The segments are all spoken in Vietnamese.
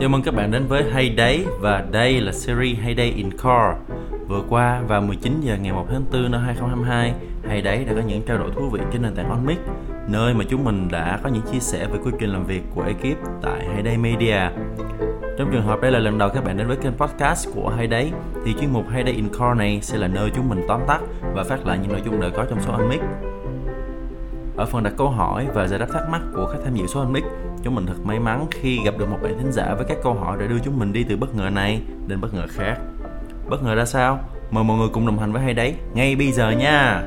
Chào mừng các bạn đến với Hay Day và đây là series Hay Day in Core. Vừa qua vào 19 giờ ngày 1 tháng 4 năm 2022, Hay Day đã có những trao đổi thú vị trên nền tảng OnMic, nơi mà chúng mình đã có những chia sẻ về quy trình làm việc của ekip tại Hay Day Media. Trong trường hợp đây là lần đầu các bạn đến với kênh podcast của Hay Day, thì chuyên mục Hay Day in Core này sẽ là nơi chúng mình tóm tắt và phát lại những nội dung đã có trong số OnMic. Ở phần đặt câu hỏi và giải đáp thắc mắc của khách tham dự số OnMic, Chúng mình thật may mắn khi gặp được một bạn thính giả với các câu hỏi để đưa chúng mình đi từ bất ngờ này đến bất ngờ khác. Bất ngờ ra sao? Mời mọi người cùng đồng hành với hay đấy ngay bây giờ nha.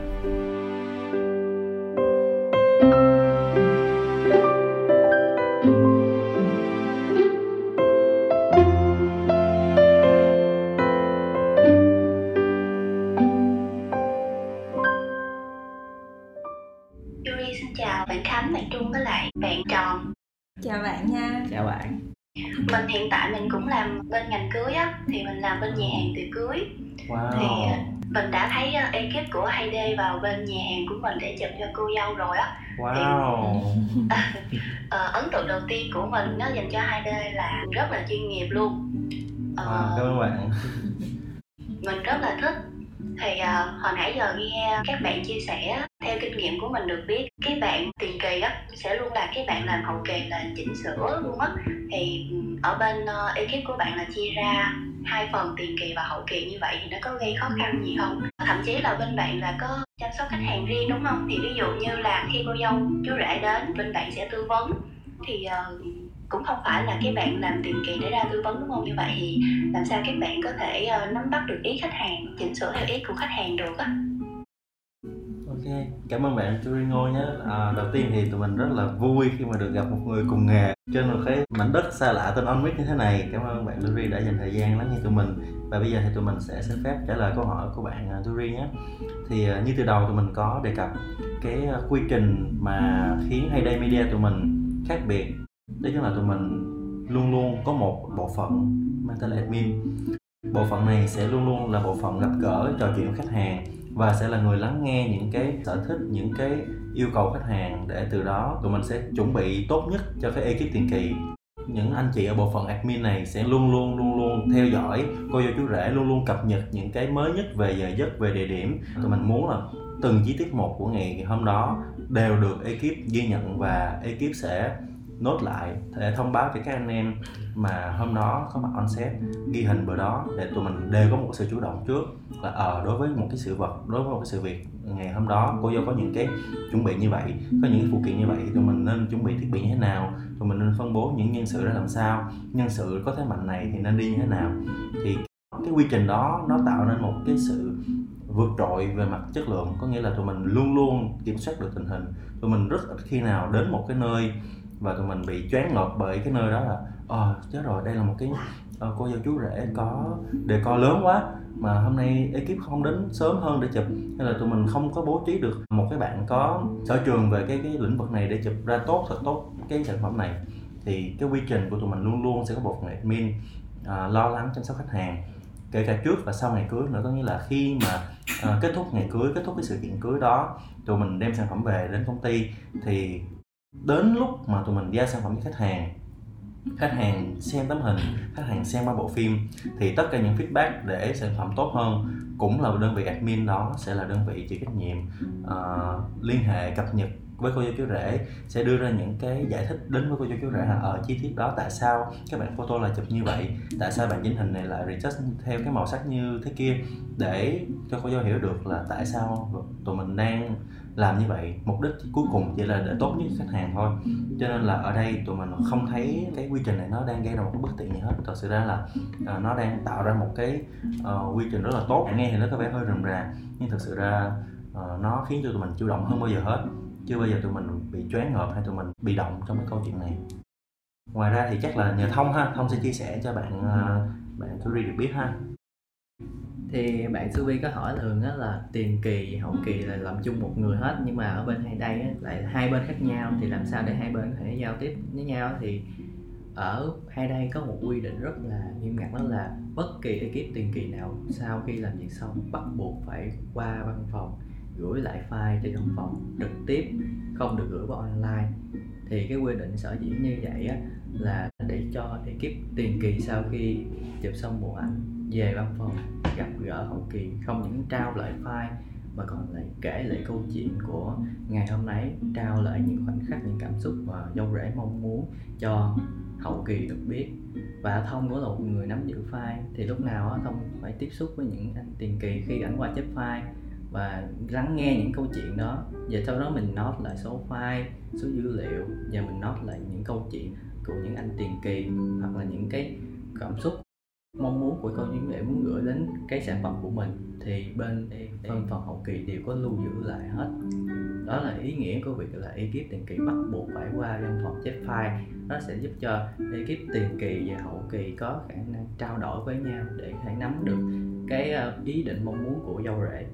Yuri xin chào bạn Khánh, bạn Trung với lại bạn Tròn Chào bạn nha. Chào bạn. Mình hiện tại mình cũng làm bên ngành cưới á Thì mình làm bên nhà hàng tiệc cưới. Wow. Thì ờ, mình đã thấy ờ, ekip của Hayday vào bên nhà hàng của mình để chụp cho cô dâu rồi á. Wow. Ờ, Ấn tượng đầu tiên của mình nó dành cho Hayday là rất là chuyên nghiệp luôn. Ờ, Wow, cảm ơn bạn. mình rất là thích thì uh, hồi nãy giờ nghe các bạn chia sẻ theo kinh nghiệm của mình được biết cái bạn tiền kỳ á sẽ luôn là cái bạn làm hậu kỳ là chỉnh sửa luôn á. Thì ở bên uh, ekip của bạn là chia ra hai phần tiền kỳ và hậu kỳ như vậy thì nó có gây khó khăn gì không? Thậm chí là bên bạn là có chăm sóc khách hàng riêng đúng không? Thì ví dụ như là khi cô dâu chú rể đến bên bạn sẽ tư vấn. Thì uh, cũng không phải là cái bạn làm tiền kỳ để ra tư vấn đúng không? Như vậy thì làm sao các bạn có thể ờ, nắm bắt được ý khách hàng chỉnh sửa theo ý của khách hàng được á? Ok, cảm ơn bạn Turino nhé. À, Đầu tiên thì tụi mình rất là vui khi mà được gặp một người cùng nghề Trên một cái mảnh đất xa lạ tên Onmix như thế này. Cảm ơn bạn Turi đã dành thời gian lắng nghe tụi mình. Và bây giờ thì tụi mình sẽ xin phép trả lời câu hỏi của bạn à, Turi nhé. Thì à, như từ đầu tụi mình có đề cập cái à, quy trình mà khiến Hayday Media tụi mình khác biệt đó chính là tụi mình luôn luôn có một bộ phận mang tên là admin. Bộ phận này sẽ luôn luôn là bộ phận gặp gỡ, trò chuyện với khách hàng và sẽ là người lắng nghe những cái sở thích, những cái yêu cầu khách hàng để từ đó tụi mình sẽ chuẩn bị tốt nhất cho cái ekip tiền kỳ. Những anh chị ở bộ phận admin này sẽ luôn luôn luôn luôn theo dõi, cô dâu chú rể luôn luôn cập nhật những cái mới nhất về giờ giấc, về địa điểm. Tụi mình muốn là từng chi tiết một của ngày hôm đó đều được ekip ghi nhận và ekip sẽ nốt lại để thông báo cho các anh em mà hôm đó có mặt on set, ghi hình bữa đó để tụi mình đều có một sự chủ động trước là ờ đối với một cái sự vật, đối với một cái sự việc ngày hôm đó, cô dâu có những cái chuẩn bị như vậy, có những cái phụ kiện như vậy thì tụi mình nên chuẩn bị thiết bị như thế nào, tụi mình nên phân bố những nhân sự ra làm sao, nhân sự có thế mạnh này thì nên đi như thế nào. Thì cái quy trình đó nó tạo nên một cái sự vượt trội về mặt chất lượng, có nghĩa là tụi mình luôn luôn kiểm soát được tình hình. Tụi mình rất ít khi nào đến một cái nơi và tụi mình bị choáng ngợp bởi cái nơi đó là ờ chết rồi đây là một cái ờ, cô dâu chú rể có đề co lớn quá mà hôm nay ekip không đến sớm hơn để chụp. Hay là tụi mình không có bố trí được một cái bạn có sở trường về cái cái lĩnh vực này để chụp ra tốt thật tốt cái sản phẩm này. Thì cái quy trình của tụi mình luôn luôn sẽ có một người admin à, lo lắng chăm sóc khách hàng kể cả trước và sau ngày cưới nữa. Có nghĩa là khi mà à, kết thúc ngày cưới kết thúc cái sự kiện cưới đó tụi mình đem sản phẩm về đến công ty thì đến lúc mà tụi mình giao sản phẩm cho khách hàng khách hàng xem tấm hình khách hàng xem ba bộ phim thì tất cả những feedback để sản phẩm tốt hơn cũng là đơn vị admin đó sẽ là đơn vị chịu trách nhiệm uh, liên hệ cập nhật với cô dâu chú rể sẽ đưa ra những cái giải thích đến với cô dâu chú rể là ở chi tiết đó tại sao các bạn photo là chụp như vậy tại sao bạn chỉnh hình này lại retouch theo cái màu sắc như thế kia để cho cô dâu hiểu được là tại sao tụi mình đang làm như vậy. Mục đích cuối cùng chỉ là để tốt nhất khách hàng thôi. Cho nên là ở đây tụi mình không thấy cái quy trình này nó đang gây ra một cái bất tiện gì hết. Thật sự ra là uh, nó đang tạo ra một cái uh, quy trình rất là tốt. Nghe thì nó có vẻ hơi rườm rà nhưng thật sự ra uh, nó khiến cho tụi mình chủ động hơn bao giờ hết chưa bao giờ tụi mình bị choáng ngợp hay tụi mình bị động trong cái câu chuyện này? Ngoài ra thì chắc là nhờ thông ha. Thông sẽ chia sẻ cho bạn ờ, bạn Suri được biết ha. Thì bạn Suvi có hỏi thường á là tiền kỳ hậu kỳ là làm chung một người hết nhưng mà ở bên hai đây á, lại hai bên khác nhau thì làm sao để hai bên có thể giao tiếp với nhau? Thì ở hai đây có một quy định rất là nghiêm ngặt đó là bất kỳ ekip tiền kỳ nào sau khi làm việc xong bắt buộc phải qua văn phòng gửi lại file cho văn phòng trực tiếp không được gửi qua online. Thì cái quy định sở dĩ như vậy á, là để cho ekip tiền kỳ sau khi chụp xong bộ ảnh về văn phòng gặp gỡ hậu kỳ không những trao lại file mà còn lại kể lại câu chuyện của ngày hôm nay trao lại những khoảnh khắc những cảm xúc mà dâu rể mong muốn cho hậu kỳ được biết. Và thông cũng là một người nắm giữ file thì lúc nào thông phải tiếp xúc với những anh tiền kỳ khi ảnh qua chép file và lắng nghe những câu chuyện đó. Và sau đó mình note lại số file, số dữ liệu và mình note lại những câu chuyện của những anh tiền kỳ hoặc là những cái cảm xúc mong muốn của câu những người muốn gửi đến cái sản phẩm của mình. Thì bên phân phòng hậu kỳ đều có lưu giữ lại hết. Đó là ý nghĩa của việc là ekip tiền kỳ bắt buộc phải qua văn phòng chép file. Nó sẽ giúp cho ekip tiền kỳ và hậu kỳ có khả năng trao đổi với nhau để thể nắm được cái ờ, ý định mong muốn của dâu rể.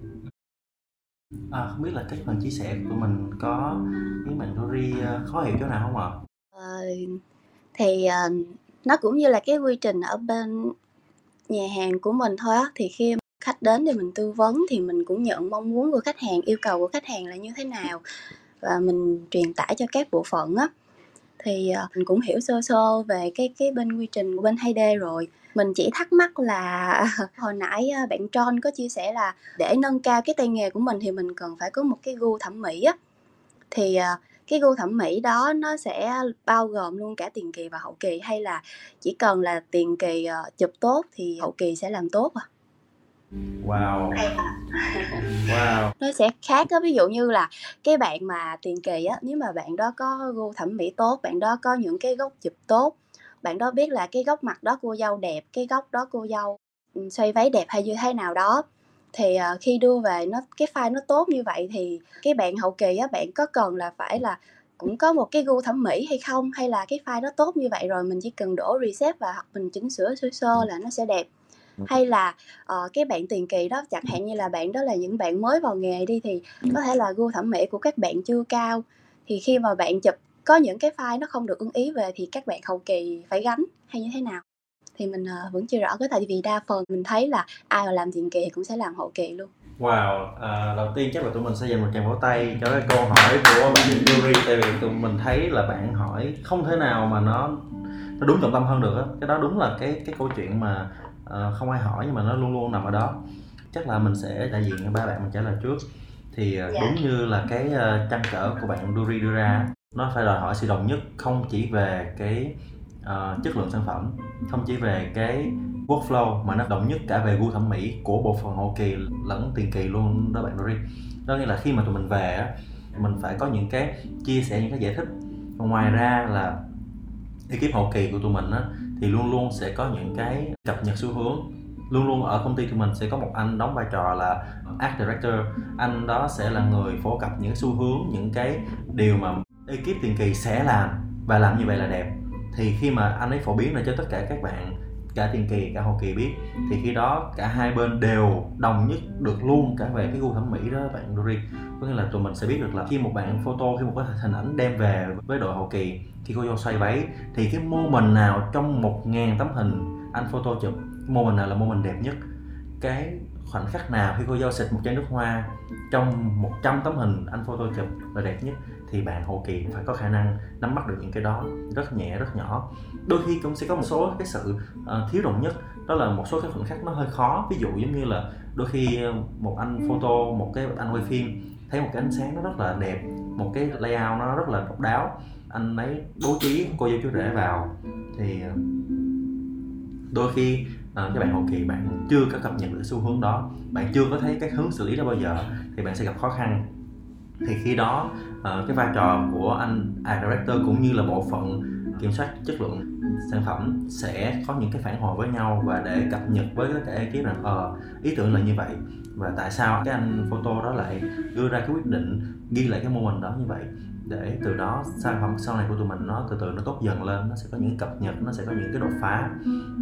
À, không biết là cái phần chia sẻ của mình có khiến bạn Dory ờ, khó hiểu chỗ nào không ạ? Ờ, thì ờ, nó cũng như là cái quy trình ở bên nhà hàng của mình thôi á thì khi khách đến thì mình tư vấn thì mình cũng nhận mong muốn của khách hàng yêu cầu của khách hàng là như thế nào và mình truyền tải cho các bộ phận á thì ờ, mình cũng hiểu sơ sơ về cái cái bên quy trình của bên Hayday rồi mình chỉ thắc mắc là hồi nãy ờ, bạn John có chia sẻ là để nâng cao cái tay nghề của mình thì mình cần phải có một cái gu thẩm mỹ á thì ờ, cái gu thẩm mỹ đó nó sẽ bao gồm luôn cả tiền kỳ và hậu kỳ hay là chỉ cần là tiền kỳ chụp tốt thì hậu kỳ sẽ làm tốt à? Wow, wow. nó sẽ khác á ví dụ như là cái bạn mà tiền kỳ á nếu mà bạn đó có gu thẩm mỹ tốt bạn đó có những cái góc chụp tốt bạn đó biết là cái góc mặt đó cô dâu đẹp cái góc đó cô dâu ừ, xoay váy đẹp hay như thế nào đó thì ờ, khi đưa về nó cái file nó tốt như vậy thì cái bạn hậu kỳ á bạn có cần là phải là cũng có một cái gu thẩm mỹ hay không? Hay là cái file nó tốt như vậy rồi mình chỉ cần đổ reset và hoặc mình chỉnh sửa sơ sơ là nó sẽ đẹp hay là ờ, cái bạn tiền kỳ đó chẳng hạn như là bạn đó là những bạn mới vào nghề đi thì có thể là gu thẩm mỹ của các bạn chưa cao thì khi mà bạn chụp có những cái file nó không được ưng ý về thì các bạn hậu kỳ phải gánh hay như thế nào? Thì mình ờ, vẫn chưa rõ cái tại vì đa phần mình thấy là ai mà làm tiền kỳ thì cũng sẽ làm hậu kỳ luôn. Wow, à, đầu tiên chắc là tụi mình sẽ dành một tràng vỗ tay cho cái câu hỏi của bạn Yuri tại vì tụi mình thấy là bạn hỏi không thể nào mà nó nó đúng trọng tâm hơn được á. Cái đó đúng là cái cái câu chuyện mà ờ, không ai hỏi nhưng mà nó luôn luôn nằm ở đó. Chắc là mình sẽ đại diện cho ba bạn mình trả lời trước. Thì ờ, Dạ. đúng như là cái ờ, trăn trở của bạn Duri đưa ra, nó phải đòi hỏi sự đồng nhất không chỉ về cái ờ, chất lượng sản phẩm, không chỉ về cái workflow mà nó đồng nhất cả về gu thẩm mỹ của bộ phận hậu kỳ lẫn tiền kỳ luôn đó bạn Dory đó nghĩa là khi mà tụi mình về á mình phải có những cái chia sẻ những cái giải thích ngoài ra là ekip hậu kỳ của tụi mình á thì luôn luôn sẽ có những cái cập nhật xu hướng. Luôn luôn ở công ty của mình sẽ có một anh đóng vai trò là art director. Anh đó sẽ là người phổ cập những xu hướng, những cái điều mà ekip tiền kỳ sẽ làm và làm như vậy là đẹp. Thì khi mà anh ấy phổ biến ra cho tất cả các bạn cả tiền kỳ, cả hậu kỳ biết. Thì khi đó cả hai bên đều đồng nhất được luôn cả về cái gu thẩm mỹ đó, bạn dori có nghĩa là tụi mình sẽ biết được là khi một bạn photo, khi một cái hình ảnh đem về với đội hậu kỳ, khi cô vô xoay váy, thì cái moment nào trong một ngàn tấm hình anh photo chụp mô moment nào là moment đẹp nhất? Cái khoảnh khắc nào khi cô dâu xịt một chai nước hoa trong 100 tấm hình anh photo chụp là đẹp nhất? Thì bạn hậu kỳ cũng phải có khả năng nắm bắt được những cái đó rất nhẹ rất nhỏ. Đôi khi cũng sẽ có một số cái sự uh, thiếu đồng nhất đó là một số cái khoảnh khắc nó hơi khó. Ví dụ giống như là đôi khi ờ, một anh photo một cái anh quay phim thấy một cái ánh sáng nó rất là đẹp một cái layout nó rất là độc đáo. Anh ấy bố trí cô dâu chú rể vào thì ờ, đôi khi à, các bạn hậu kỳ bạn chưa có cập nhật được xu hướng đó bạn chưa có thấy cái hướng xử lý đó bao giờ thì bạn sẽ gặp khó khăn. Thì khi đó Ờ, cái vai trò của anh art director cũng như là bộ phận kiểm soát chất lượng sản phẩm sẽ có những cái phản hồi với nhau và để cập nhật với tất cả ekip rằng ờ ý tưởng là như vậy. Và tại sao cái anh photo đó lại đưa ra cái quyết định ghi lại cái mô hình đó như vậy? Để từ đó sản phẩm sau này của tụi mình nó từ từ nó tốt dần lên nó sẽ có những cập nhật nó sẽ có những cái đột phá.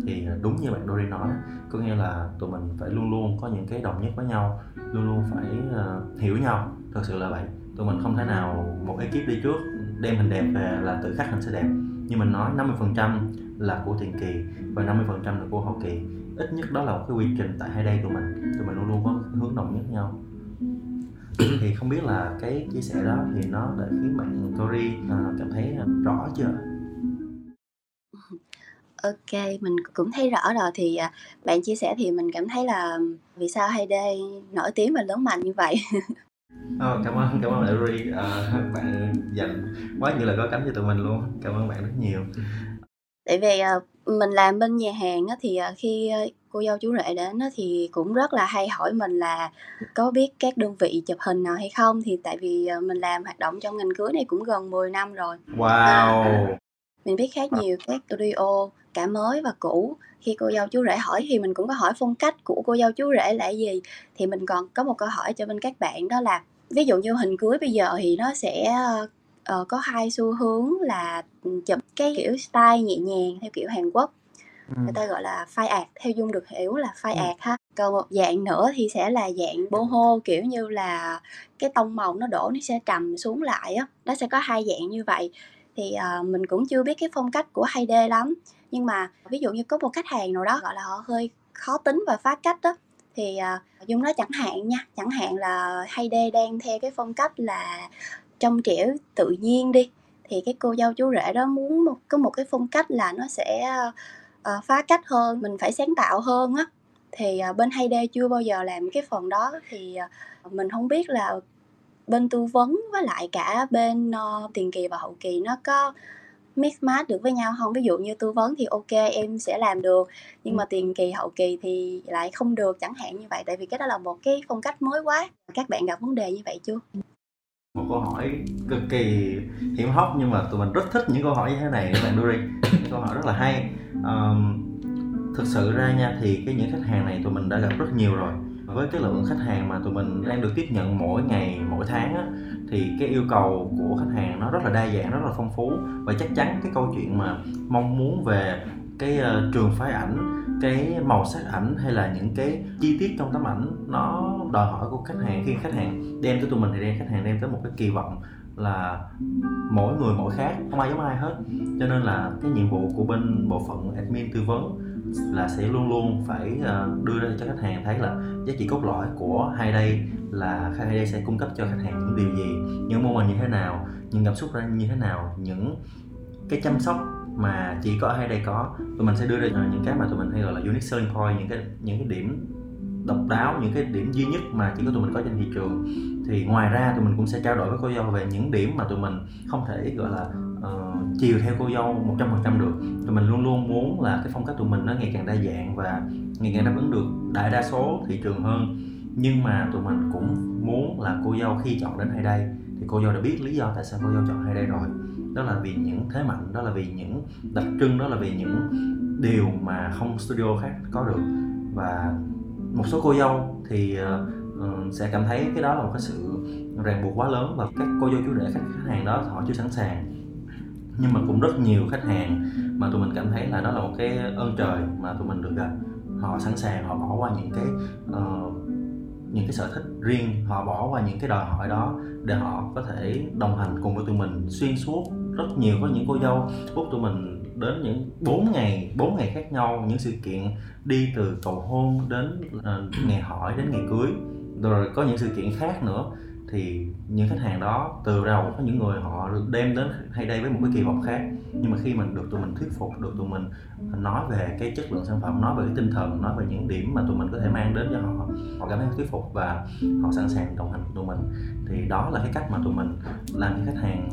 Thì ờ, đúng như bạn Dory nói có nghĩa là tụi mình phải luôn luôn có những cái đồng nhất với nhau luôn luôn phải uh, hiểu nhau. Thật sự là vậy tụi mình không thể nào một ekip đi trước đem hình đẹp về là tự khắc hình sẽ đẹp. Như mình nói 50% là của tiền kỳ và 50% là của hậu kỳ. Ít nhất đó là một cái quy trình tại hai đây tụi mình. Tụi mình luôn luôn có hướng đồng nhất nhau. Thì không biết là cái chia sẻ đó thì nó đã khiến bạn Tori à, cảm thấy rõ chưa? Ok, mình cũng thấy rõ rồi. Thì à, bạn chia sẻ thì mình cảm thấy là vì sao Hayday nổi tiếng và lớn mạnh như vậy. Oh, cảm ơn cảm ơn Ri à, bạn dành quá nhiều lời có cánh cho tụi mình luôn. Cảm ơn bạn rất nhiều. Tại vì à, mình làm bên nhà hàng thì khi cô dâu chú rể đến thì cũng rất là hay hỏi mình là có biết các đơn vị chụp hình nào hay không? Thì tại vì mình làm hoạt động trong ngành cưới này cũng gần 10 năm rồi. Wow. À, mình biết khá nhiều các studio cả mới và cũ. Khi cô dâu chú rể hỏi thì mình cũng có hỏi phong cách của cô dâu chú rể là gì thì mình còn có một câu hỏi cho bên các bạn đó là ví dụ như hình cưới bây giờ thì nó sẽ uh, có hai xu hướng là chụp cái kiểu style nhẹ nhàng theo kiểu Hàn Quốc. Ừ. người ta gọi là phai ạt theo dung được hiểu là phai ừ. ạt ha. Còn một dạng nữa thì sẽ là dạng boho kiểu như là cái tông màu nó đổ nó sẽ trầm xuống lại á. Nó sẽ có hai dạng như vậy. Thì uh, mình cũng chưa biết cái phong cách của Hayday lắm nhưng mà ví dụ như có một khách hàng nào đó gọi là họ hơi khó tính và phá cách đó thì uh, dung nói chẳng hạn nha chẳng hạn là Hayday đang theo cái phong cách là trong trẻo tự nhiên đi thì cái cô dâu chú rể đó muốn một có một cái phong cách là nó sẽ uh, phá cách hơn mình phải sáng tạo hơn á. Thì uh, bên Hayday chưa bao giờ làm cái phần đó thì uh, mình không biết là bên tư vấn với lại cả bên uh, tiền kỳ và hậu kỳ nó có mix match được với nhau không? Ví dụ như tư vấn thì ok em sẽ làm được. Nhưng mà tiền kỳ hậu kỳ thì lại không được chẳng hạn như vậy. Tại vì cái đó là một cái phong cách mới quá. Các bạn gặp vấn đề như vậy chưa? Một câu hỏi cực kỳ hiểm hóc nhưng mà tụi mình rất thích những câu hỏi như thế này các bạn Duri câu hỏi rất là hay. Um, thực sự ra nha thì cái những khách hàng này tụi mình đã gặp rất nhiều rồi. Với cái lượng khách hàng mà tụi mình đang được tiếp nhận mỗi ngày mỗi tháng á, thì cái yêu cầu của khách hàng nó rất là đa dạng rất là phong phú. Và chắc chắn cái câu chuyện mà mong muốn về cái uh, trường phái ảnh cái màu sắc ảnh hay là những cái chi tiết trong tấm ảnh nó đòi hỏi của khách hàng. Khi khách hàng đem tới tụi mình thì đem khách hàng đem tới một cái kỳ vọng là mỗi người mỗi khác, không ai giống ai hết. Cho nên là cái nhiệm vụ của bên bộ phận admin tư vấn là sẽ luôn luôn phải ờ, đưa ra cho khách hàng thấy là giá trị cốt lõi của hai đây là hai đây sẽ cung cấp cho khách hàng những điều gì, những mô hình như thế nào, những cảm xúc ra như thế nào, những cái chăm sóc mà chỉ có ở hai đây có. Tụi mình sẽ đưa ra ờ, những cái mà tụi mình hay gọi là unique selling point, những cái những cái điểm độc đáo những cái điểm duy nhất mà chỉ có tụi mình có trên thị trường. Thì ngoài ra tụi mình cũng sẽ trao đổi với cô dâu về những điểm mà tụi mình không thể gọi là uh, chiều theo cô dâu một trăm phần trăm được. Tụi mình luôn luôn muốn là cái phong cách tụi mình nó ngày càng đa dạng và ngày càng đáp ứng được đại đa số thị trường hơn. Nhưng mà tụi mình cũng muốn là cô dâu khi chọn đến hai đây thì cô dâu đã biết lý do tại sao cô dâu chọn hai đây rồi. Đó là vì những thế mạnh đó là vì những đặc trưng đó là vì những điều mà không studio khác có được. Và một số cô dâu thì uh, sẽ cảm thấy cái đó là một cái sự ràng buộc quá lớn và các cô dâu chú rể khách khách hàng đó họ chưa sẵn sàng. Nhưng mà cũng rất nhiều khách hàng mà tụi mình cảm thấy là đó là một cái ơn trời mà tụi mình được gặp. Họ sẵn sàng họ bỏ qua những cái uh, những cái sở thích riêng họ bỏ qua những cái đòi hỏi đó để họ có thể đồng hành cùng với tụi mình xuyên suốt. Rất nhiều có những cô dâu bút tụi mình đến những 4 ngày 4 ngày khác nhau những sự kiện đi từ cầu hôn đến uh, ngày hỏi đến ngày cưới. Rồi có những sự kiện khác nữa thì những khách hàng đó từ đầu có những người họ đem đến hay đây với một cái kỳ vọng khác. Nhưng mà khi mình được tụi mình thuyết phục được tụi mình nói về cái chất lượng sản phẩm nói về cái tinh thần nói về những điểm mà tụi mình có thể mang đến cho họ họ cảm thấy thuyết phục và họ sẵn sàng đồng hành cùng tụi mình thì đó là cái cách mà tụi mình làm cho khách hàng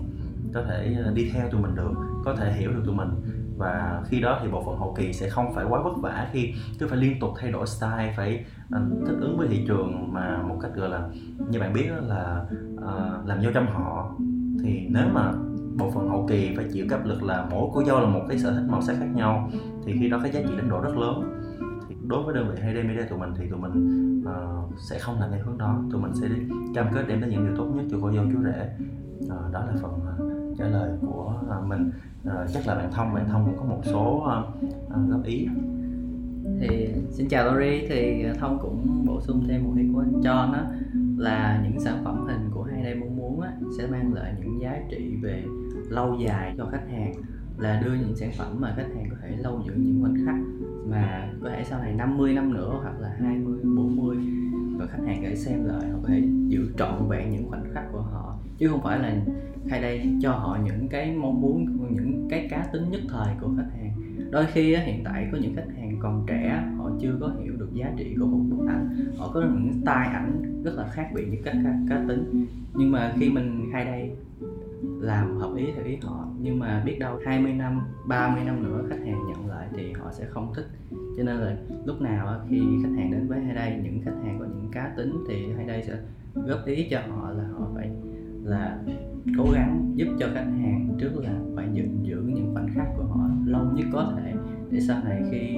có thể ờ, đi theo tụi mình được có thể hiểu được tụi mình. Và khi đó thì bộ phận hậu kỳ sẽ không phải quá vất vả khi cứ phải liên tục thay đổi style phải ờ, thích ứng với thị trường mà một cách gọi là như bạn biết là uh, làm dâu trăm họ. Thì nếu mà bộ phận hậu kỳ phải chịu áp lực là mỗi cô dâu là một cái sở thích màu sắc khác nhau thì khi đó cái giá trị đánh đổi rất lớn. Thì đối với đơn vị hay media tụi mình thì tụi mình uh, sẽ không làm theo hướng đó. Tụi mình sẽ cam kết đem đến những điều tốt nhất cho cô dâu chú rể. Uh, đó là phần uh, trả lời của à, mình à, chắc là bạn thông bạn thông cũng có một số à, góp ý. Thì xin chào Lori thì thông cũng bổ sung thêm một ý của anh John đó là những sản phẩm hình của hai đây mong muốn á, sẽ mang lại những giá trị về lâu dài cho khách hàng là đưa những sản phẩm mà khách hàng có thể lâu giữ những khoảnh khắc mà có thể sau này 50 năm nữa hoặc là 20, 40 và khách hàng có thể xem lại họ có thể giữ trọn vẹn những khoảnh khắc của họ. Chứ không phải là hay đây cho họ những cái mong muốn những cái cá tính nhất thời của khách hàng. Đôi khi hiện tại có những khách hàng còn trẻ họ chưa có hiểu được giá trị của một bức ảnh. Họ có những style ảnh rất là khác biệt với các cá, cá tính. Nhưng mà khi mình hay đây làm hợp ý theo ý họ nhưng mà biết đâu 20 năm 30 năm nữa khách hàng nhận lại thì họ sẽ không thích. Cho nên là lúc nào khi khách hàng đến với Hayday những khách hàng có những cá tính thì Hayday sẽ góp ý cho họ là họ phải là cố gắng giúp cho khách hàng trước là phải giữ, giữ những khoảnh khắc của họ lâu nhất có thể để sau này khi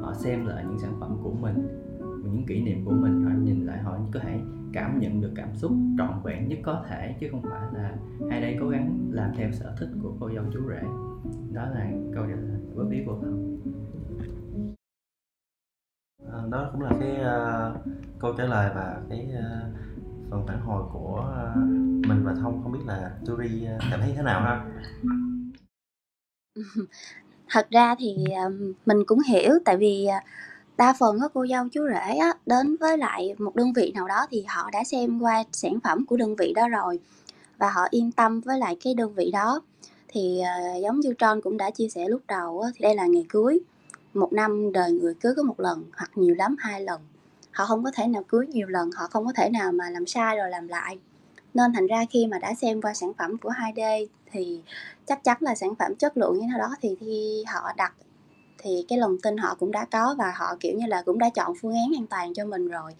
họ xem lại những sản phẩm của mình những kỷ niệm của mình họ nhìn lại họ có thể cảm nhận được cảm xúc trọn vẹn nhất có thể chứ không phải là hai đây cố gắng làm theo sở thích của cô dâu chú rể. Đó là câu trả lời góp ý của không ờ, đó cũng là cái uh, câu trả lời và cái uh, phần phản hồi của ờ, mình và thông không biết là Turi ờ, cảm thấy thế nào ha? Thật ra thì ờ, mình cũng hiểu tại vì đa phần các cô dâu chú rể á, đến với lại một đơn vị nào đó thì họ đã xem qua sản phẩm của đơn vị đó rồi và họ yên tâm với lại cái đơn vị đó. Thì giống như Tron cũng đã chia sẻ lúc đầu á, thì đây là ngày cưới. Một năm đời người cưới có một lần hoặc nhiều lắm hai lần họ không có thể nào cưới nhiều lần họ không có thể nào mà làm sai rồi làm lại. Nên thành ra khi mà đã xem qua sản phẩm của 2D thì chắc chắn là sản phẩm chất lượng như thế đó thì khi họ đặt thì cái lòng tin họ cũng đã có và họ kiểu như là cũng đã chọn phương án an toàn cho mình rồi.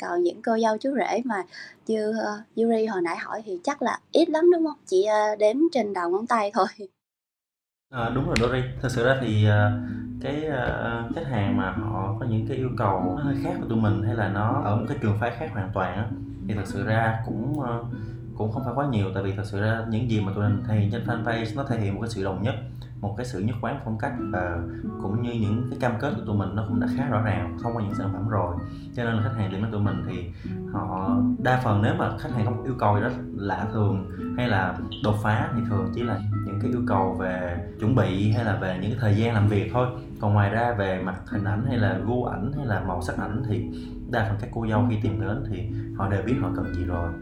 Còn những cô dâu chú rể mà như uh, Yuri hồi nãy hỏi thì chắc là ít lắm đúng không? Chỉ uh, đếm trên đầu ngón tay thôi. À, đúng rồi Dory, thật sự ra thì uh, cái uh, khách hàng mà họ có những cái yêu cầu nó hơi khác của tụi mình hay là nó ở một cái trường phái khác hoàn toàn á thì thật sự ra cũng uh, cũng không phải quá nhiều. Tại vì thật sự ra những gì mà tụi mình thể hiện trên fanpage nó thể hiện một cái sự đồng nhất một cái sự nhất quán phong cách và cũng như những cái cam kết của tụi mình nó cũng đã khá rõ ràng thông qua những sản phẩm rồi. Cho nên là khách hàng tìm đến tụi mình thì họ đa phần nếu mà khách hàng có một yêu cầu gì đó lạ thường hay là đột phá thì thường chỉ là những cái yêu cầu về chuẩn bị hay là về những cái thời gian làm việc thôi. Còn ngoài ra về mặt hình ảnh hay là gu ảnh hay là màu sắc ảnh thì đa phần các cô dâu khi tìm đến thì họ đều biết họ cần gì rồi.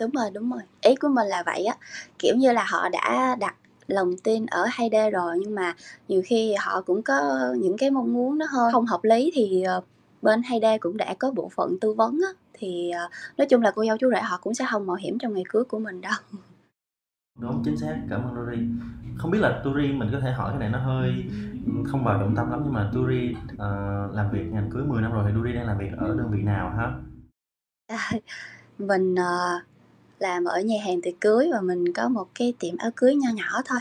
Đúng rồi đúng rồi. Ý của mình là vậy á. Kiểu như là họ đã đặt lòng tin ở 2D rồi nhưng mà nhiều khi họ cũng có những cái mong muốn nó hơi không hợp lý thì ờ, bên 2D cũng đã có bộ phận tư vấn á thì ờ, nói chung là cô dâu chú rể họ cũng sẽ không mạo hiểm trong ngày cưới của mình đâu. Đúng chính xác. Cảm ơn Turi không biết là Turi mình có thể hỏi cái này nó hơi không vào trọng tâm lắm nhưng mà Turi uh, làm việc ngành cưới 10 năm rồi thì Turi đang làm việc ở đơn vị nào ha? À, mình uh, làm ở nhà hàng tiệc cưới và mình có một cái tiệm áo cưới nho nhỏ thôi.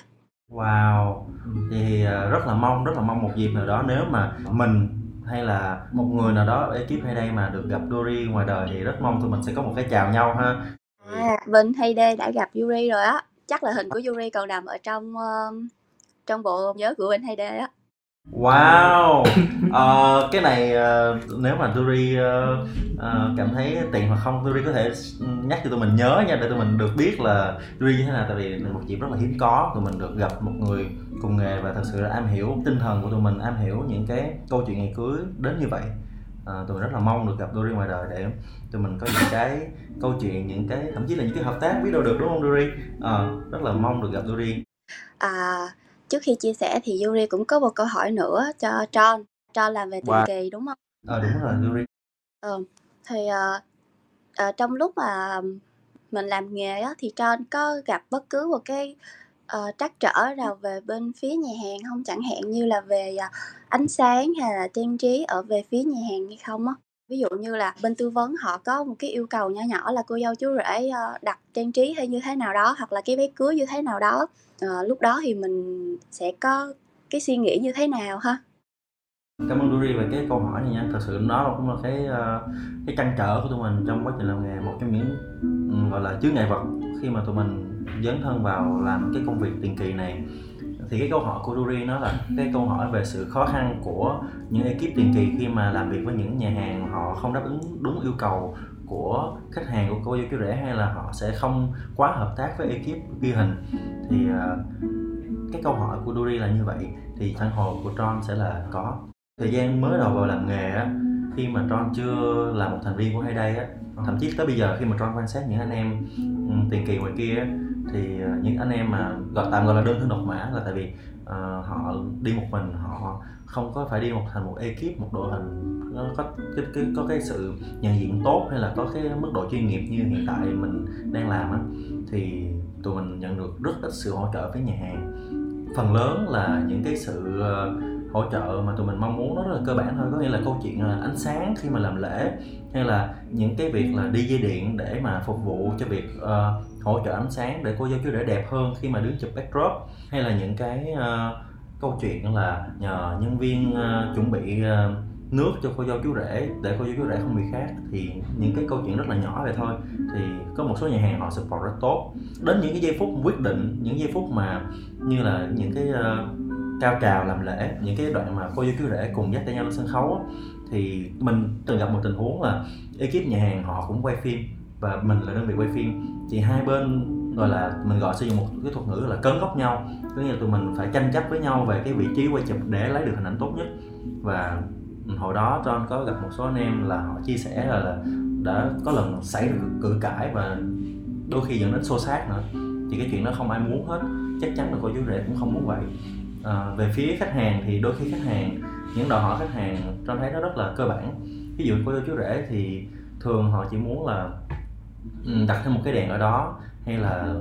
Wow thì ờ, rất là mong rất là mong một dịp nào đó nếu mà mình hay là một người nào đó ở ekip hay đây mà được gặp Dory ngoài đời thì rất mong tụi mình sẽ có một cái chào nhau ha. À bên hay đây đã gặp Yuri rồi á. Chắc là hình của Yuri còn nằm ở trong uh, trong bộ nhớ của bên hay đây á Wow, uh, cái này uh, nếu mà Turi uh, uh, cảm thấy tiện hoặc không, Turi có thể nhắc cho tụi mình nhớ nha để tụi mình được biết là Turi như thế nào tại vì một dịp rất là hiếm có tụi mình được gặp một người cùng nghề và thật sự là am hiểu tinh thần của tụi mình, am hiểu những cái câu chuyện ngày cưới đến như vậy. Uh, tụi mình rất là mong được gặp Duri ngoài đời để tụi mình có những cái câu chuyện những cái thậm chí là những cái hợp tác biết đâu được đúng không Duri uh, rất là mong được gặp Duri à trước khi chia sẻ thì Yuri cũng có một câu hỏi nữa cho Tron Tron làm về tiền kỳ đúng không? Ờ à, đúng rồi Yuri. Ờ, thì uh, uh, trong lúc mà mình làm nghề á, thì Tron có gặp bất cứ một cái uh, trắc trở nào về bên phía nhà hàng không? Chẳng hạn như là về uh, ánh sáng hay là trang trí ở về phía nhà hàng hay không á? Ví dụ như là bên tư vấn họ có một cái yêu cầu nhỏ nhỏ là cô dâu chú rể uh, đặt trang trí hay như thế nào đó hoặc là cái váy cưới như thế nào đó uh, lúc đó thì mình sẽ có cái suy nghĩ như thế nào ha? Cảm ơn Duri về cái câu hỏi này nha. Thật sự nó cũng là cái uh, cái trăn trở của tụi mình trong quá trình làm nghề một trong những um, gọi là chứa ngại vật khi mà tụi mình dấn thân vào làm cái công việc tiền kỳ này. Thì cái câu hỏi của Duri nó là cái câu hỏi về sự khó khăn của những ekip tiền kỳ khi mà làm việc với những nhà hàng họ không đáp ứng đúng yêu cầu của khách hàng của cô dâu chú rể hay là họ sẽ không quá hợp tác với ekip ghi hình? Thì uh, cái câu hỏi của Duri là như vậy thì phản hồi của Tron sẽ là có. Thời gian mới đầu vào làm nghề á khi mà Tron chưa là một thành viên của Hayday á thậm chí tới bây giờ khi mà John quan sát những anh em ừ, tiền kỳ ngoài kia thì ờ, những anh em mà gọi tạm gọi là đơn thân độc mã là tại vì uh, họ đi một mình họ không có phải đi một thành một ekip một đội hình nó có cái, cái có cái sự nhận diện tốt hay là có cái mức độ chuyên nghiệp như hiện tại mình đang làm á thì tụi mình nhận được rất ít sự hỗ trợ với nhà hàng. Phần lớn là những cái sự uh, hỗ trợ mà tụi mình mong muốn nó rất là cơ bản thôi. Có nghĩa là câu chuyện là ánh sáng khi mà làm lễ hay là những cái việc là đi dây điện để mà phục vụ cho việc uh, hỗ trợ ánh sáng để cô dâu chú rể đẹp hơn khi mà đứng chụp backdrop hay là những cái uh, câu chuyện là nhờ nhân viên uh, chuẩn bị uh, nước cho cô dâu chú rể để cô dâu chú rể không bị khát thì những cái câu chuyện rất là nhỏ vậy thôi. Thì có một số nhà hàng họ support rất tốt. Đến những cái giây phút quyết định những giây phút mà như là những cái uh, cao trào làm lễ những cái đoạn mà cô dâu chú rể cùng dắt tay nhau lên sân khấu thì mình từng gặp một tình huống là ekip nhà hàng họ cũng quay phim và mình là đơn vị quay phim. Thì hai bên gọi là mình gọi sử dụng một cái thuật ngữ là cấn góc nhau. Có nghĩa là tụi mình phải tranh chấp với nhau về cái vị trí quay chụp để lấy được hình ảnh tốt nhất. Và hồi đó John có gặp một số anh em là họ chia sẻ là, là đã có lần xảy ra cự cãi và đôi khi dẫn đến xô xát nữa. Thì cái chuyện đó không ai muốn hết. Chắc chắn là cô chú rể cũng không muốn vậy à, về phía khách hàng thì đôi khi khách hàng những đòi hỏi khách hàng cho thấy nó rất là cơ bản. Ví dụ cô chú rể thì thường họ chỉ muốn là ừ, đặt thêm một cái đèn ở đó hay là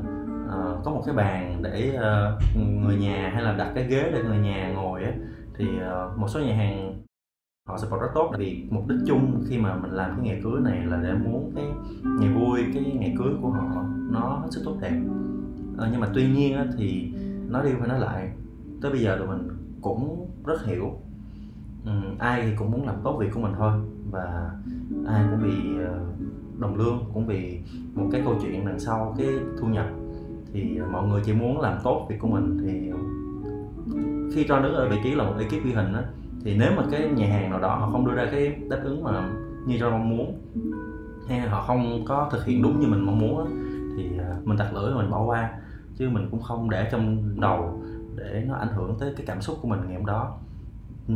uh, có một cái bàn để uh, người nhà hay là đặt cái ghế để người nhà ngồi ấy, thì uh, một số nhà hàng họ support rất tốt vì mục đích chung khi mà mình làm cái ngày cưới này là để muốn cái ngày vui cái ngày cưới của họ nó hết sức tốt đẹp. Uh, nhưng mà tuy nhiên á, thì nói đi phải nói lại tới bây giờ tụi mình cũng rất hiểu. Ừ, ai thì cũng muốn làm tốt việc của mình thôi. Và ai cũng bị ờ, đồng lương cũng vì một cái câu chuyện đằng sau cái thu nhập. Thì mọi người chỉ muốn làm tốt việc của mình thì khi cho đứng ở vị trí là một ekip ghi hình á thì nếu mà cái nhà hàng nào đó họ không đưa ra cái đáp ứng mà như cho mong muốn hay họ không có thực hiện đúng như mình mong muốn đó, thì ờ, mình tặc lưỡi mình bỏ qua. Chứ mình cũng không để trong đầu để nó ảnh hưởng tới cái cảm xúc của mình ngày hôm đó.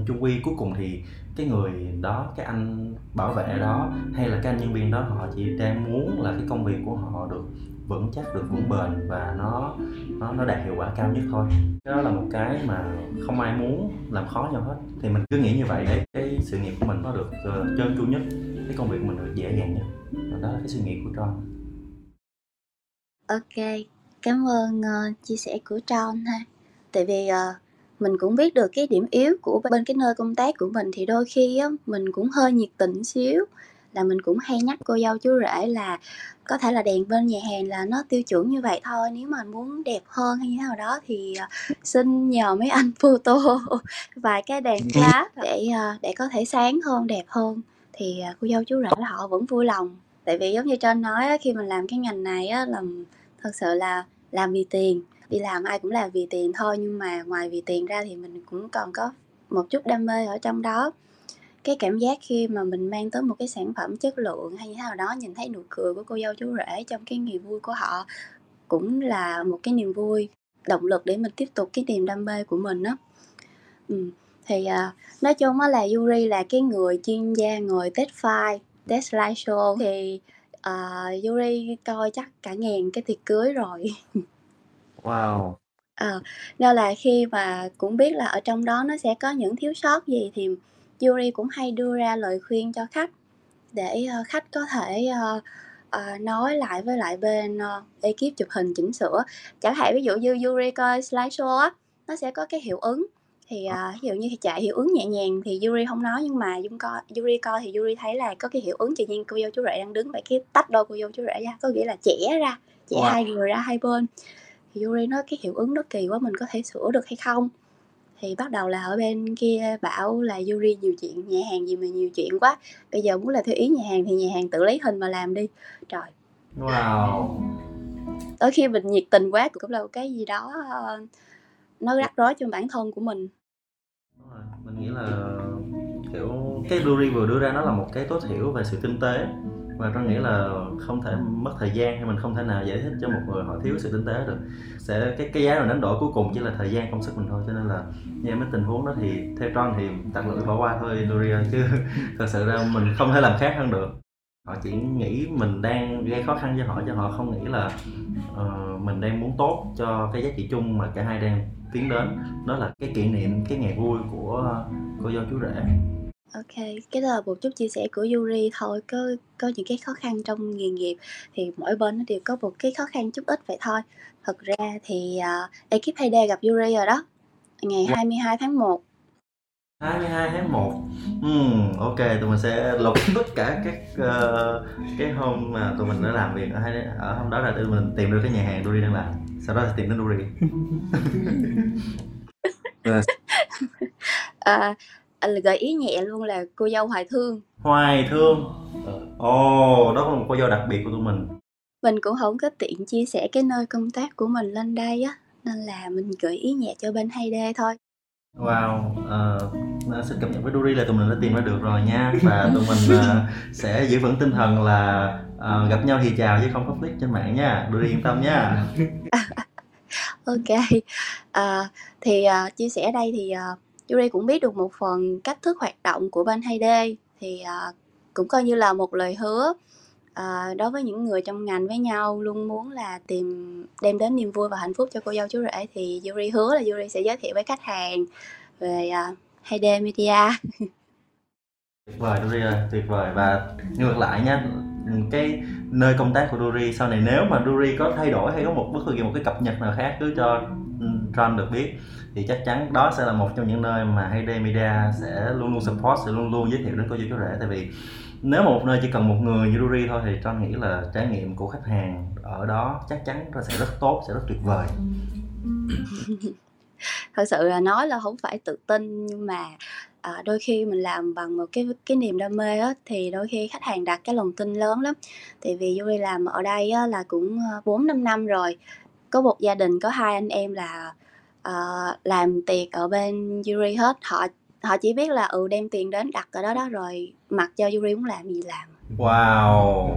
Chung quy cuối cùng thì cái người đó cái anh bảo vệ đó hay là cái anh nhân viên đó họ chỉ đang muốn là cái công việc của họ được vững chắc được vững bền và nó nó nó đạt hiệu quả cao nhất thôi. Đó là một cái mà không ai muốn làm khó nhau hết. Thì mình cứ nghĩ như vậy để cái sự nghiệp của mình nó được uh, trơn tru nhất cái công việc của mình được dễ dàng nhất. Và đó là cái suy nghĩ của John ok cảm ơn uh, chia sẻ của John ha tại vì uh, mình cũng biết được cái điểm yếu của bên cái nơi công tác của mình thì đôi khi á, mình cũng hơi nhiệt tình xíu. Là mình cũng hay nhắc cô dâu chú rể là có thể là đèn bên nhà hàng là nó tiêu chuẩn như vậy thôi nếu mà muốn đẹp hơn hay như thế nào đó thì uh, xin nhờ mấy anh photo vài cái đèn flash để uh, để có thể sáng hơn đẹp hơn. Thì cô dâu chú rể họ vẫn vui lòng. Tại vì giống như trên nói khi mình làm cái ngành này á là thật sự là làm vì tiền đi làm ai cũng làm vì tiền thôi nhưng mà ngoài vì tiền ra thì mình cũng còn có một chút đam mê ở trong đó cái cảm giác khi mà mình mang tới một cái sản phẩm chất lượng hay như thế nào đó nhìn thấy nụ cười của cô dâu chú rể trong cái ngày vui của họ cũng là một cái niềm vui động lực để mình tiếp tục cái niềm đam mê của mình á ừ. thì uh, nói chung á là Yuri là cái người chuyên gia ngồi test file test slideshow thì uh, Yuri coi chắc cả ngàn cái tiệc cưới rồi Wow! Ờ, nên là khi mà cũng biết là ở trong đó nó sẽ có những thiếu sót gì thì Yuri cũng hay đưa ra lời khuyên cho khách để, ờ, khách có thể, ờ, ờ, nói lại với lại bên, ơ, ekip chụp hình chỉnh sửa. Chẳng hạn ví dụ như Yuri coi slideshow á, nó sẽ có cái hiệu ứng, thì, à, ví dụ như chạy hiệu ứng nhẹ nhàng thì Yuri không nói nhưng mà Dung coi Yuri coi thì Yuri thấy là có cái hiệu ứng tự nhiên cô dâu chú rể đang đứng vậy cái tách đôi cô dâu chú rể ra, có nghĩa là chẻ ra, chẻ Wow! hai người ra hai bên thì Yuri nói cái hiệu ứng nó kỳ quá mình có thể sửa được hay không? Thì bắt đầu là ở bên kia bảo là Yuri nhiều chuyện nhà hàng gì mà nhiều chuyện quá. Bây giờ muốn là theo ý nhà hàng thì nhà hàng tự lấy hình mà làm đi. Trời. Wow. Tới khi mình nhiệt tình quá cũng là một cái gì đó ờ, nó rắc rối cho bản thân của mình. Mình nghĩ là kiểu cái Yuri vừa đưa ra nó là một cái tối thiểu về sự tinh tế và tôi nghĩ là không thể mất thời gian hay mình không thể nào giải thích cho một người họ thiếu sự tinh tế được. Sẽ cái cái giá rồi đánh đổi cuối cùng chỉ là thời gian công sức mình thôi cho nên là như mấy tình huống đó thì theo Tron thì tặng lưỡi bỏ qua thôi Luria chứ thật sự ra mình không thể làm khác hơn được. Họ chỉ nghĩ mình đang gây khó khăn cho họ cho họ không nghĩ là uh, mình đang muốn tốt cho cái giá trị chung mà cả hai đang tiến đến. Đó là cái kỷ niệm cái ngày vui của cô dâu chú rể. Ok, cái đó là một chút chia sẻ của Yuri thôi, có có những cái khó khăn trong nghề nghiệp thì mỗi bên nó đều có một cái khó khăn chút ít vậy thôi. Thật ra thì uh, ekip Hayday gặp Yuri rồi đó, ngày 22 tháng 1 22 tháng 1 uhm, ok tụi mình sẽ lục tất cả các uh, cái hôm mà tụi mình đã làm việc ở, ở hôm đó là tụi mình tìm được cái nhà hàng Duri đang làm. Sau đó là tìm đến Duri à, gợi ý nhẹ luôn là cô dâu hoài thương. Hoài thương. Ồ oh, đó là một cô dâu đặc biệt của tụi mình. Mình cũng không có tiện chia sẻ cái nơi công tác của mình lên đây á nên là mình gợi ý nhẹ cho bên Hayday thôi. Wow, uh, xin cập nhật với Duri là tụi mình đã tìm ra được rồi nha. Và tụi mình uh, sẽ giữ vững tinh thần là uh, gặp nhau thì chào chứ không conflict trên mạng nha, Duri yên tâm nha. ok, uh, thì uh, chia sẻ đây thì uh, Yuri cũng biết được một phần cách thức hoạt động của bên Hayday thì uh, cũng coi như là một lời hứa uh, đối với những người trong ngành với nhau luôn muốn là tìm đem đến niềm vui và hạnh phúc cho cô dâu chú rể. Thì Yuri hứa là Yuri sẽ giới thiệu với khách hàng về à, uh, Hayday Media. Tuyệt vời Yuri ơi tuyệt vời. Và ngược lại nhé cái nơi công tác của Duri sau này nếu mà Duri có thay đổi hay có một bất kỳ một cái cập nhật nào khác cứ cho ừ, Ron được biết thì chắc chắn đó sẽ là một trong những nơi mà Hayday Media sẽ luôn luôn support sẽ luôn luôn giới thiệu đến cô chú chú rể. Tại vì nếu mà một nơi chỉ cần một người như Ruri thôi thì tôi nghĩ là trải nghiệm của khách hàng ở đó chắc chắn nó sẽ rất tốt sẽ rất tuyệt vời. Thật sự là nói là không phải tự tin nhưng mà à, đôi khi mình làm bằng một cái cái niềm đam mê á thì đôi khi khách hàng đặt cái lòng tin lớn lắm. Tại vì Yuri làm ở đây á, là cũng ờ, bốn năm năm rồi. Có một gia đình có hai anh em là uh, làm tiệc ở bên Yuri hết. Họ họ chỉ biết là ừ đem tiền đến đặt ở đó đó rồi mặc cho Yuri muốn làm gì làm. Wow.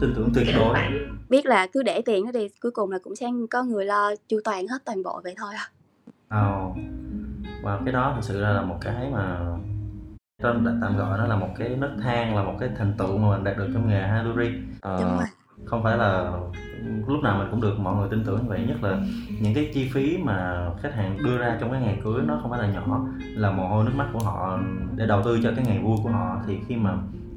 Tin tưởng tuyệt đối. Biết là cứ để tiền đó thì cuối cùng là cũng sẽ có người lo chu toàn hết toàn bộ vậy thôi à. Oh. wow cái đó thực sự là một cái mà đã tạm gọi nó là một cái nấc thang là một cái thành tựu mà mình đạt được trong nghề ha Đúng rồi không phải là lúc nào mình cũng được mọi người tin tưởng như vậy, nhất là những cái chi phí mà khách hàng đưa ra trong cái ngày cưới nó không phải là nhỏ. Là mồ hôi nước mắt của họ, để đầu tư cho cái ngày vui của họ. Thì khi mà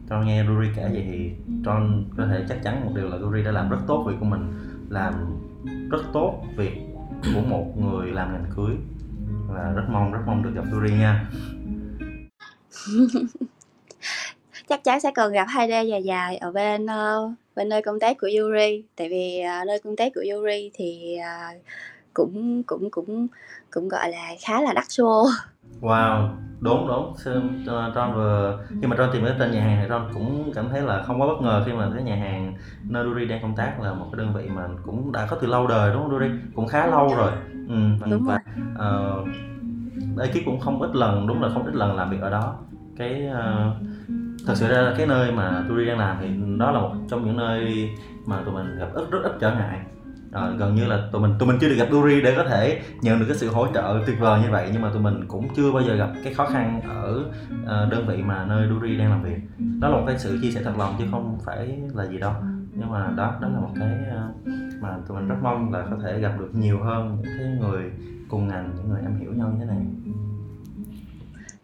con nghe Ruri kể vậy thì con có thể chắc chắn một điều là Ruri đã làm rất tốt việc của mình. Làm rất tốt việc của một người làm ngành cưới. Và rất mong rất mong được gặp Ruri nha. chắc chắn sẽ còn gặp hai đê dài dài ở bên uh, bên nơi công tác của Yuri tại vì uh, nơi công tác của Yuri thì uh, cũng cũng cũng cũng gọi là khá là đắt xô Wow, đúng đúng. John vừa khi mà John tìm đến tên nhà hàng thì John cũng cảm thấy là không quá bất ngờ khi mà cái nhà hàng nơi Duri đang công tác là một cái đơn vị mà cũng đã có từ lâu đời đúng không Duri? Cũng khá lâu rồi. Ừ, đúng và uh, ekip cũng không ít lần đúng là không ít lần làm việc ở đó. Cái uh, thật sự ra cái nơi mà Turi đang làm thì đó là một trong những nơi mà tụi mình gặp rất rất ít trở ngại. À, gần như là tụi mình tụi mình chưa được gặp Duri để có thể nhận được cái sự hỗ trợ tuyệt vời như vậy nhưng mà tụi mình cũng chưa bao giờ gặp cái khó khăn ở uh, đơn vị mà nơi Duri đang làm việc. Đó là một cái sự chia sẻ thật lòng chứ không phải là gì đâu. Nhưng mà đó đó là một cái uh, mà tụi mình rất mong là có thể gặp được nhiều hơn những cái người cùng ngành những người am hiểu nhau như thế này.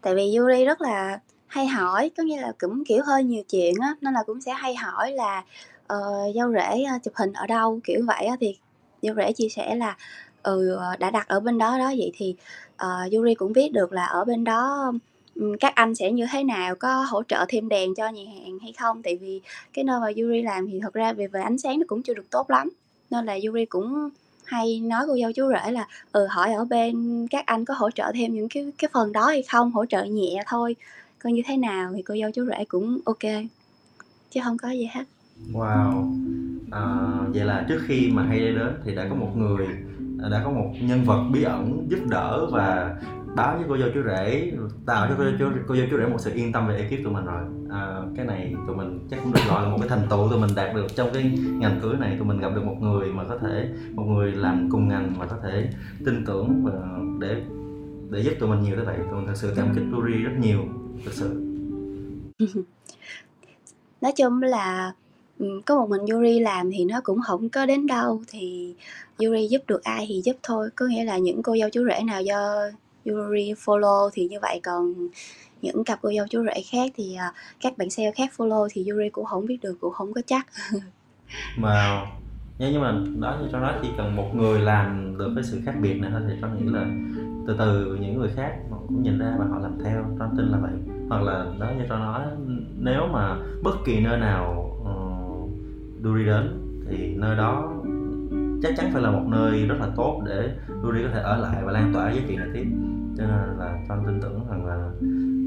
Tại vì Yuri rất là hay hỏi có nghĩa là cũng kiểu hơi nhiều chuyện á nên là cũng sẽ hay hỏi là uh, dâu rể ờ, chụp hình ở đâu kiểu vậy á thì dâu rể chia sẻ là ừ ờ, đã đặt ở bên đó đó vậy thì uh, Yuri cũng biết được là ở bên đó ừ, các anh sẽ như thế nào có hỗ trợ thêm đèn cho nhà hàng hay không tại vì cái nơi mà Yuri làm thì thật ra về về ánh sáng nó cũng chưa được tốt lắm nên là Yuri cũng hay nói cô dâu chú rể là ừ hỏi ở bên các anh có hỗ trợ thêm những cái cái phần đó hay không hỗ trợ nhẹ thôi coi như thế nào thì cô dâu chú rể cũng ok chứ không có gì hết. Wow. À, vậy là trước khi mà hay đến thì đã có một người đã có một nhân vật bí ẩn giúp đỡ và báo với cô dâu chú rể tạo cho cô dâu chú, cô dâu chú rể một sự yên tâm về ekip tụi mình rồi. À, cái này tụi mình chắc cũng được gọi là một cái thành tựu tụi mình đạt được trong cái ngành cưới này. Tụi mình gặp được một người mà có thể một người làm cùng ngành mà có thể tin tưởng và để để giúp tụi mình nhiều như vậy. Tụi mình thật sự cảm kích Turi rất nhiều thực sự. Nói chung là có một mình Yuri làm thì nó cũng không có đến đâu thì Yuri giúp được ai thì giúp thôi. Có nghĩa là những cô dâu chú rể nào do Yuri follow thì như vậy còn những cặp cô dâu chú rể khác thì uh, các bạn sale khác follow thì Yuri cũng không biết được cũng không có chắc. Mà Dạ, nhưng mà đó như cho nói chỉ cần một người làm được cái sự khác biệt này thôi thì cho nghĩ là từ từ những người khác cũng nhìn ra và họ làm theo. Cho tin là vậy. Hoặc là đó như cho nói nếu mà bất kỳ nơi nào ờ, uh, Duri đến thì nơi đó chắc chắn phải là một nơi rất là tốt để Duri có thể ở lại và lan tỏa giá trị này tiếp. Cho nên là cho tin tưởng rằng là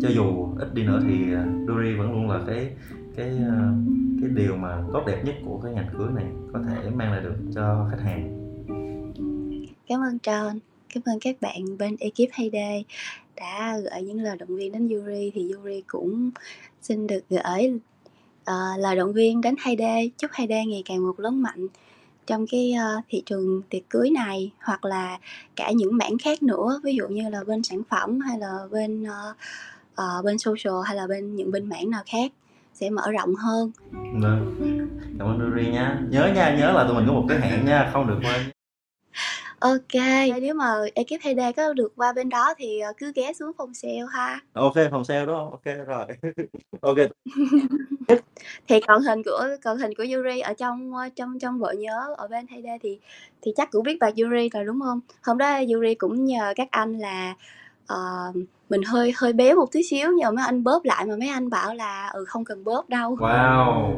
cho dù ít đi nữa thì ờ, Duri vẫn luôn là cái cái uh, cái điều mà tốt đẹp nhất của cái ngành cưới này có thể mang lại được cho khách hàng? Cảm ơn John cảm ơn các bạn bên ekip Hayday đã gửi những lời động viên đến Yuri. Thì Yuri cũng xin được gửi uh, lời động viên đến Hayday chúc Hayday ngày càng một lớn mạnh trong cái uh, thị trường tiệc cưới này hoặc là cả những mảng khác nữa. Ví dụ như là bên sản phẩm hay là bên uh, uh, bên social hay là bên những bên mảng nào khác sẽ mở rộng hơn. Vâng. Cảm ơn Duri nha. Nhớ nha, nhớ là tụi mình có một cái hẹn nha, không được quên. Ok, nếu mà ekip Hayday có được qua bên đó thì ờ, cứ ghé xuống phòng sale ha. Ok, phòng sale đó, ok rồi. ok. thì còn hình của còn hình của Yuri ở trong ờ, trong trong bộ nhớ ở bên Hayday thì thì chắc cũng biết bà Yuri rồi đúng không? Hôm đó Yuri cũng nhờ các anh là uh, mình hơi hơi béo một tí xíu nhờ mấy anh bóp lại mà mấy anh bảo là ừ không cần bóp đâu. Wow.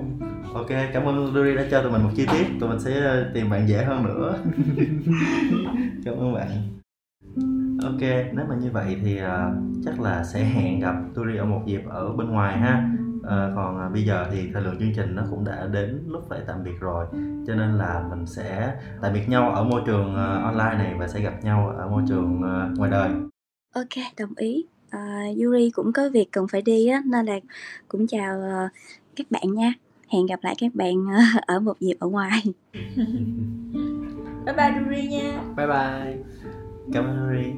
Ok cảm ơn Luri đã cho tụi mình một chi tiết. Tụi mình sẽ ờ, tìm bạn dễ hơn nữa. Cảm ơn bạn. Ok nếu mà như vậy thì uh, chắc là sẽ hẹn gặp Turi ở một dịp ở bên ngoài ha. Uh, còn uh, bây giờ thì thời lượng chương trình nó cũng đã đến lúc phải tạm biệt rồi. Cho nên là mình sẽ tạm biệt nhau ở môi trường uh, online này và sẽ gặp nhau ở môi trường uh, ngoài đời. Ok, đồng ý. À, Yuri cũng có việc cần phải đi á, nên là cũng chào uh, các bạn nha. Hẹn gặp lại các bạn uh, ở một dịp ở ngoài. bye bye Yuri nha. Bye bye. Cảm ơn Yuri.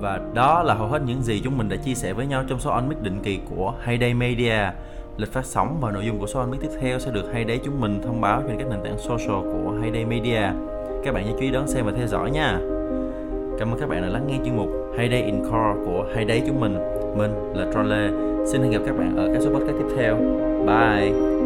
Và đó là hầu hết những gì chúng mình đã chia sẻ với nhau trong số On Mic định kỳ của Hayday Media. Lịch phát sóng và nội dung của số On tiếp theo sẽ được Hayday chúng mình thông báo trên các nền tảng social của Hayday Media. Các bạn nhớ chú ý đón xem và theo dõi nha. Cảm ơn các bạn đã lắng nghe chuyên mục Hayday in Core của Hayday chúng mình. Mình là Trolle. Xin hẹn gặp các bạn ở các số podcast tiếp theo. Bye.